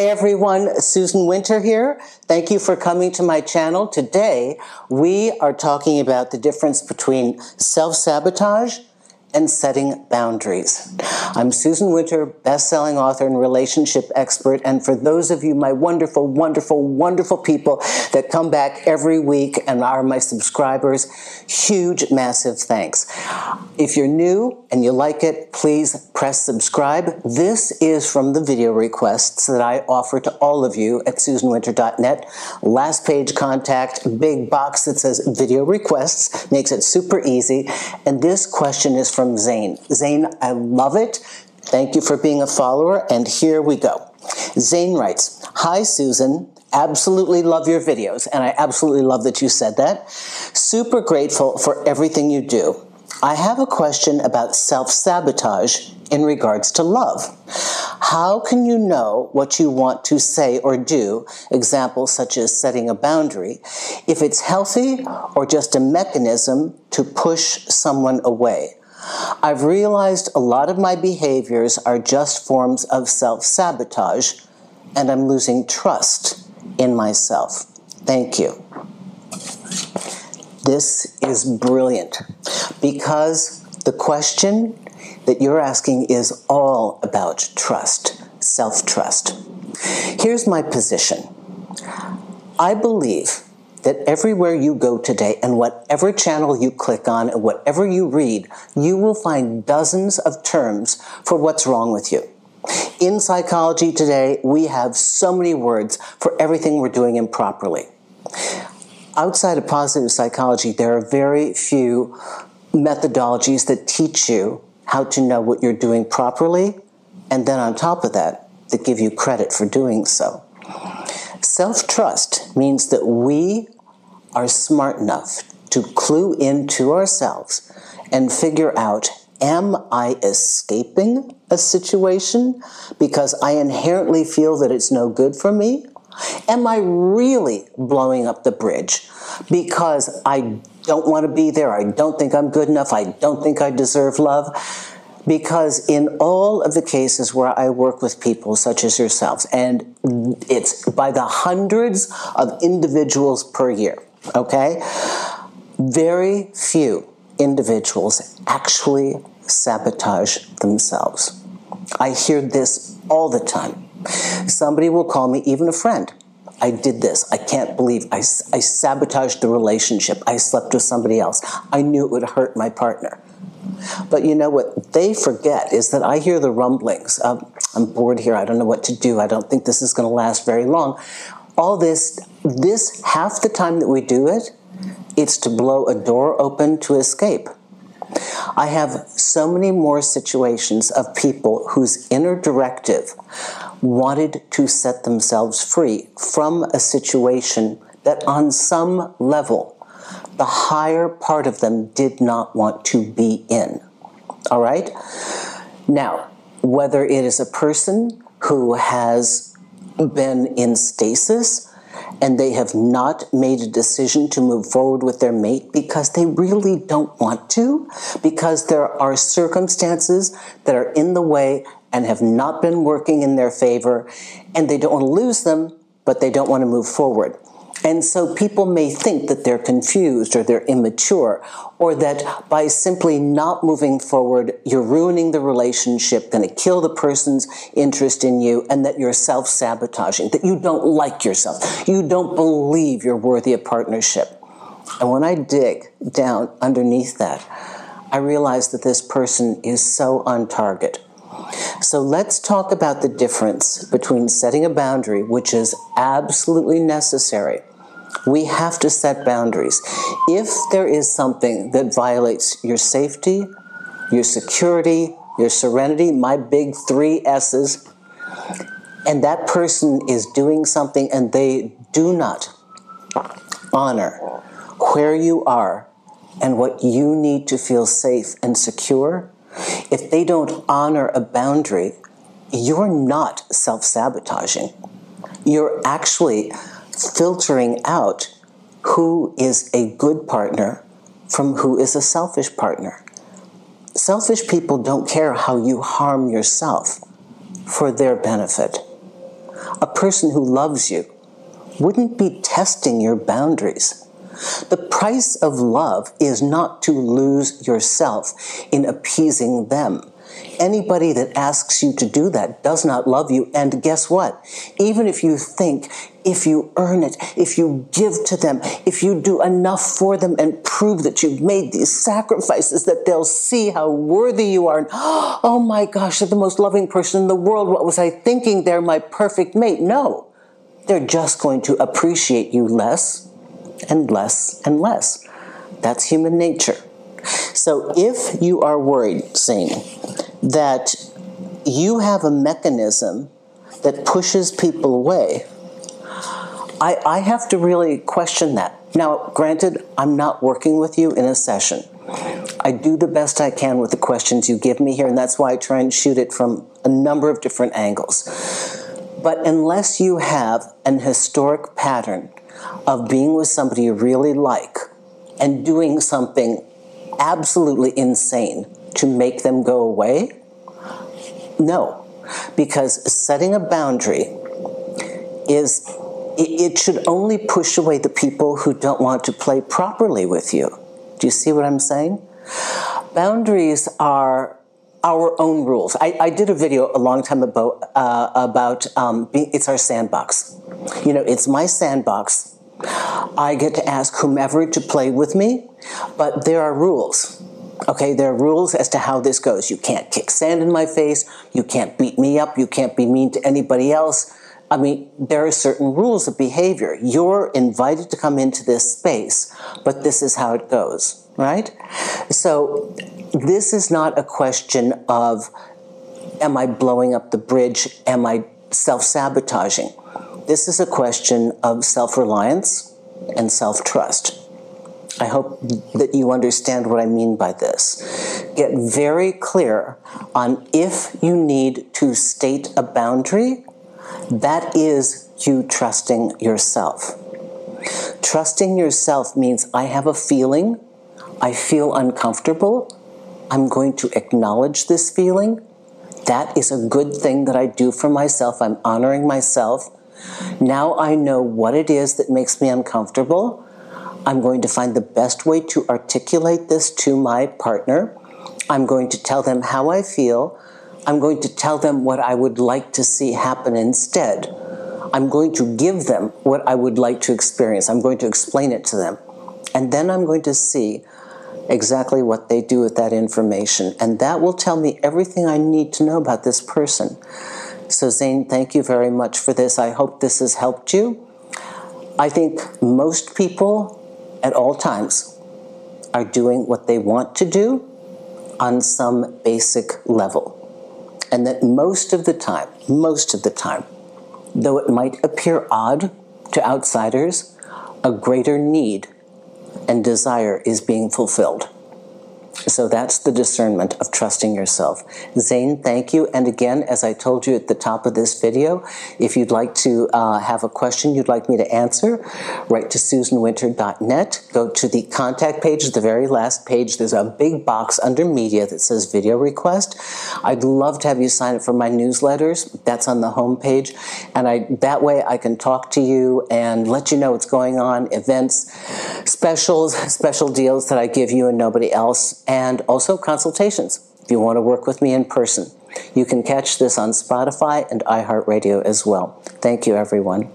Hey everyone, Susan Winter here. Thank you for coming to my channel. Today, we are talking about the difference between self-sabotage and setting boundaries. I'm Susan Winter, best-selling author and relationship expert, and for those of you, my wonderful, wonderful, wonderful people that come back every week and are my subscribers, huge, massive thanks. If you're new and you like it, please press subscribe. This is from the video requests that I offer to all of you at susanwinter.net. Last page contact, big box that says video requests, makes it super easy. And this question is from Zane. Zane, I love it. Thank you for being a follower, and here we go. Zane writes, Hi, Susan. Absolutely love your videos, and I absolutely love that you said that. Super grateful for everything you do. I have a question about self-sabotage in regards to love. How can you know what you want to say or do, examples such as setting a boundary, if it's healthy or just a mechanism to push someone away? I've realized a lot of my behaviors are just forms of self-sabotage, and I'm losing trust in myself. Thank you. This is brilliant because the question that you're asking is all about trust, self-trust. Here's my position. I believe that everywhere you go today and whatever channel you click on and whatever you read, you will find dozens of terms for what's wrong with you. In psychology today, we have so many words for everything we're doing improperly. Outside of positive psychology, there are very few methodologies that teach you how to know what you're doing properly, and then on top of that, that give you credit for doing so. Self trust means that we are smart enough to clue into ourselves and figure out am I escaping a situation because I inherently feel that it's no good for me? Am I really blowing up the bridge because I don't want to be there? I don't think I'm good enough. I don't think I deserve love because in all of the cases where I work with people such as yourselves, and it's by the hundreds of individuals per year, okay, very few individuals actually sabotage themselves. I hear this all the time. Somebody will call me, even a friend. I did this. I can't believe I, I sabotaged the relationship. I slept with somebody else. I knew it would hurt my partner. But you know what they forget is that I hear the rumblings of, I'm bored here, I don't know what to do, I don't think this is going to last very long. All this, this half the time that we do it, it's to blow a door open to escape. I have so many more situations of people whose inner directive wanted to set themselves free from a situation that on some level the higher part of them did not want to be in. All right? Now, whether it is a person who has been in stasis and they have not made a decision to move forward with their mate because they really don't want to, because there are circumstances that are in the way and have not been working in their favor, and they don't want to lose them, but they don't want to move forward. And so people may think that they're confused or they're immature or that by simply not moving forward, you're ruining the relationship, going to kill the person's interest in you, and that you're self-sabotaging, that you don't like yourself. You don't believe you're worthy of partnership. And when I dig down underneath that, I realize that this person is so on target. So let's talk about the difference between setting a boundary, which is absolutely necessary, we have to set boundaries. If there is something that violates your safety, your security, your serenity, my big three S's, and that person is doing something and they do not honor where you are and what you need to feel safe and secure, if they don't honor a boundary, you're not self sabotaging. You're actually filtering out who is a good partner from who is a selfish partner. Selfish people don't care how you harm yourself for their benefit. a person who loves you, wouldn't be testing your boundaries. The price of love is not to lose yourself in appeasing them. Anybody that asks you to do that does not love you. And guess what? Even if you think, if you earn it, if you give to them, if you do enough for them and prove that you've made these sacrifices, that they'll see how worthy you are. And, oh my gosh, they're the most loving person in the world. What was I thinking? They're my perfect mate. No, they're just going to appreciate you less and less and less. That's human nature. So if you are worried, saying that you have a mechanism that pushes people away, I, I have to really question that. Now, granted, I'm not working with you in a session. I do the best I can with the questions you give me here, and that's why I try and shoot it from a number of different angles. But unless you have an historic pattern of being with somebody you really like and doing something absolutely insane to make them go away? No, because setting a boundary is it should only push away the people who don't want to play properly with you. Do you see what I'm saying? Boundaries are our own rules. I, I did a video a long time ago uh, about um, it's our sandbox. You know, it's my sandbox. I get to ask whomever to play with me, but there are rules. Okay, there are rules as to how this goes. You can't kick sand in my face. You can't beat me up. You can't be mean to anybody else. I mean, there are certain rules of behavior. You're invited to come into this space, but this is how it goes, right? So, this is not a question of am I blowing up the bridge? Am I self sabotaging? This is a question of self reliance and self trust. I hope that you understand what I mean by this. Get very clear on if you need to state a boundary, that is you trusting yourself. Trusting yourself means I have a feeling, I feel uncomfortable, I'm going to acknowledge this feeling. That is a good thing that I do for myself. I'm honoring myself. Now I know what it is that makes me uncomfortable. I'm going to find the best way to articulate this to my partner. I'm going to tell them how I feel. I'm going to tell them what I would like to see happen instead. I'm going to give them what I would like to experience. I'm going to explain it to them. And then I'm going to see exactly what they do with that information. And that will tell me everything I need to know about this person. So, Zane, thank you very much for this. I hope this has helped you. I think most people at all times are doing what they want to do on some basic level. And that most of the time, most of the time, though it might appear odd to outsiders, a greater need and desire is being fulfilled. So that's the discernment of trusting yourself. Zane, thank you. And again, as I told you at the top of this video, if you'd like to uh, have a question you'd like me to answer, write to susanwinter.net. Go to the contact page, the very last page. There's a big box under media that says video request. I'd love to have you sign up for my newsletters. That's on the home page. And I, that way I can talk to you and let you know what's going on, events, specials, special deals that I give you and nobody else and also consultations if you want to work with me in person. You can catch this on Spotify and iHeartRadio as well. Thank you, everyone.